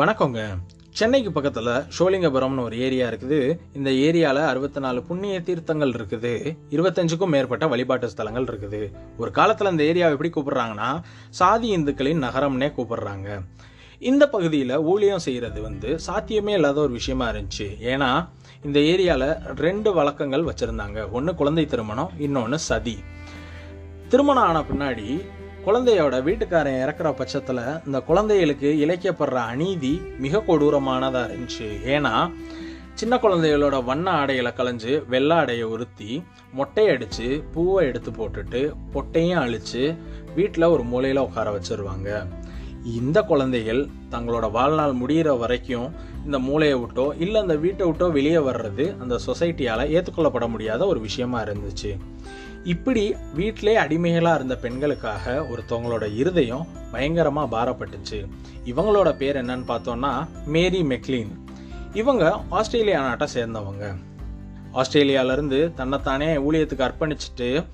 வணக்கங்க. சென்னைக்கு பக்கத்தில் ஷோலிங்கபுரம்னு ஒரு ஏரியா இருக்குது. இந்த ஏரியாவில் அறுபத்தி நாலு புண்ணிய தீர்த்தங்கள் இருக்குது. இருபத்தஞ்சுக்கும் மேற்பட்ட வழிபாட்டு ஸ்தலங்கள் இருக்குது. ஒரு காலத்தில் இந்த ஏரியாவை எப்படி கூப்பிடுறாங்கன்னா சாதி இந்துக்களின் நகரம்னே கூப்பிடுறாங்க. இந்த பகுதியில் ஊழியம் செய்கிறது வந்து சாத்தியமே இல்லாத ஒரு விஷயமா இருந்துச்சு. ஏன்னா இந்த ஏரியாவில் ரெண்டு வழக்கங்கள் வச்சுருந்தாங்க. ஒன்று குழந்தை திருமணம் இன்னொன்று சதி. திருமணம் ஆன பின்னாடி குழந்தையோட வீட்டுக்காரன் இறக்குற பட்சத்தில் இந்த குழந்தைகளுக்கு இழைக்கப்படுற அநீதி மிக கொடூரமானதாக இருந்துச்சு. ஏன்னா சின்ன குழந்தைகளோட வண்ண ஆடைகளை களைஞ்சு வெள்ளை ஆடையை உறுத்தி மொட்டை அடித்து பூவை எடுத்து போட்டுட்டு பொட்டையும் அழிச்சு வீட்டில் ஒரு மூலையில் உட்கார வச்சுருவாங்க. இந்த குழந்தைகள் தங்களோட வாழ்நாள் முடிகிற வரைக்கும் இந்த மூளையை விட்டோ இல்லை அந்த வீட்டை விட்டோ வெளியே வர்றது அந்த சொசைட்டியால் ஏற்றுக்கொள்ளப்பட முடியாத ஒரு விஷயமா இருந்துச்சு. இப்படி வீட்டிலே அடிமைகளாக இருந்த பெண்களுக்காக ஒருத்தவங்களோட இருதயம் பயங்கரமாக பாரப்பட்டுச்சு. இவங்களோட பேர் என்னன்னு பார்த்தோம்னா மேரி மெக்லீன். இவங்க ஆஸ்திரேலியா நாட்டை சேர்ந்தவங்க. ஆஸ்திரேலியாவிலேருந்து தன்னைத்தானே ஊழியத்துக்கு அர்ப்பணிச்சுட்டு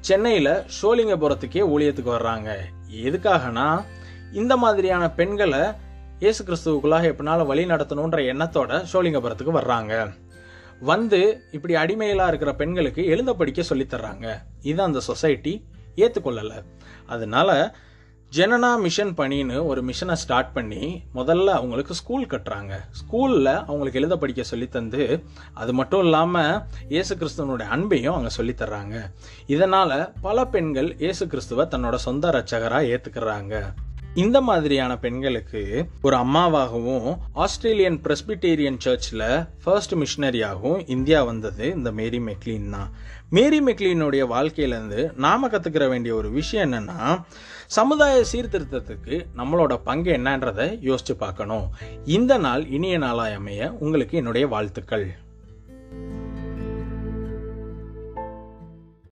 சென்னையில் ஷோலிங்கபுரத்துக்கே ஊழியத்துக்கு வர்றாங்க. எதுக்காகனா இந்த மாதிரியான பெண்களை இயேசு கிறிஸ்துவுக்குள்ளாக எப்படினாலும் வழி நடத்தணுன்ற எண்ணத்தோட ஷோலிங்கபுரத்துக்கு வர்றாங்க. வந்து இப்படி அடிமையிலாக இருக்கிற பெண்களுக்கு எழுத படிக்க சொல்லித்தர்றாங்க. இது அந்த சொசைட்டி ஏற்றுக்கொள்ளலை அதனால ஜெனனா மிஷன் பணின்னு ஒரு மிஷனை ஸ்டார்ட் பண்ணி முதல்ல அவங்களுக்கு ஸ்கூல் கட்டுறாங்க. ஸ்கூலில் அவங்களுக்கு எழுத படிக்க சொல்லித்தந்து அது மட்டும் இல்லாமல் இயேசு கிறிஸ்துவனுடைய அன்பையும் அவங்க சொல்லித்தர்றாங்க. இதனால் பல பெண்கள் இயேசு கிறிஸ்துவை தன்னோட சொந்த ரட்சகராக ஏற்றுக்கிறாங்க இந்த மாதிரியான பெண்களுக்கு ஒரு அம்மாவாகவும் ஆஸ்திரேலியன் பிரஸ்பிட்டேரியன் சர்ச்சில் ஃபர்ஸ்ட் மிஷினரியாகவும் இந்தியா வந்தது. இந்த மேரி மெக்லீன் தான். மேரி மெக்லீனுடைய வாழ்க்கையிலேருந்து நாம கற்றுக்கிற வேண்டிய ஒரு விஷயம் என்னன்னா சமுதாய சீர்திருத்தத்துக்கு நம்மளோட பங்கு என்னன்றதை யோசித்து பார்க்கணும். இந்த நாள் இனிய நாளாய் அமைய உங்களுக்கு என்னுடைய வாழ்த்துக்கள்.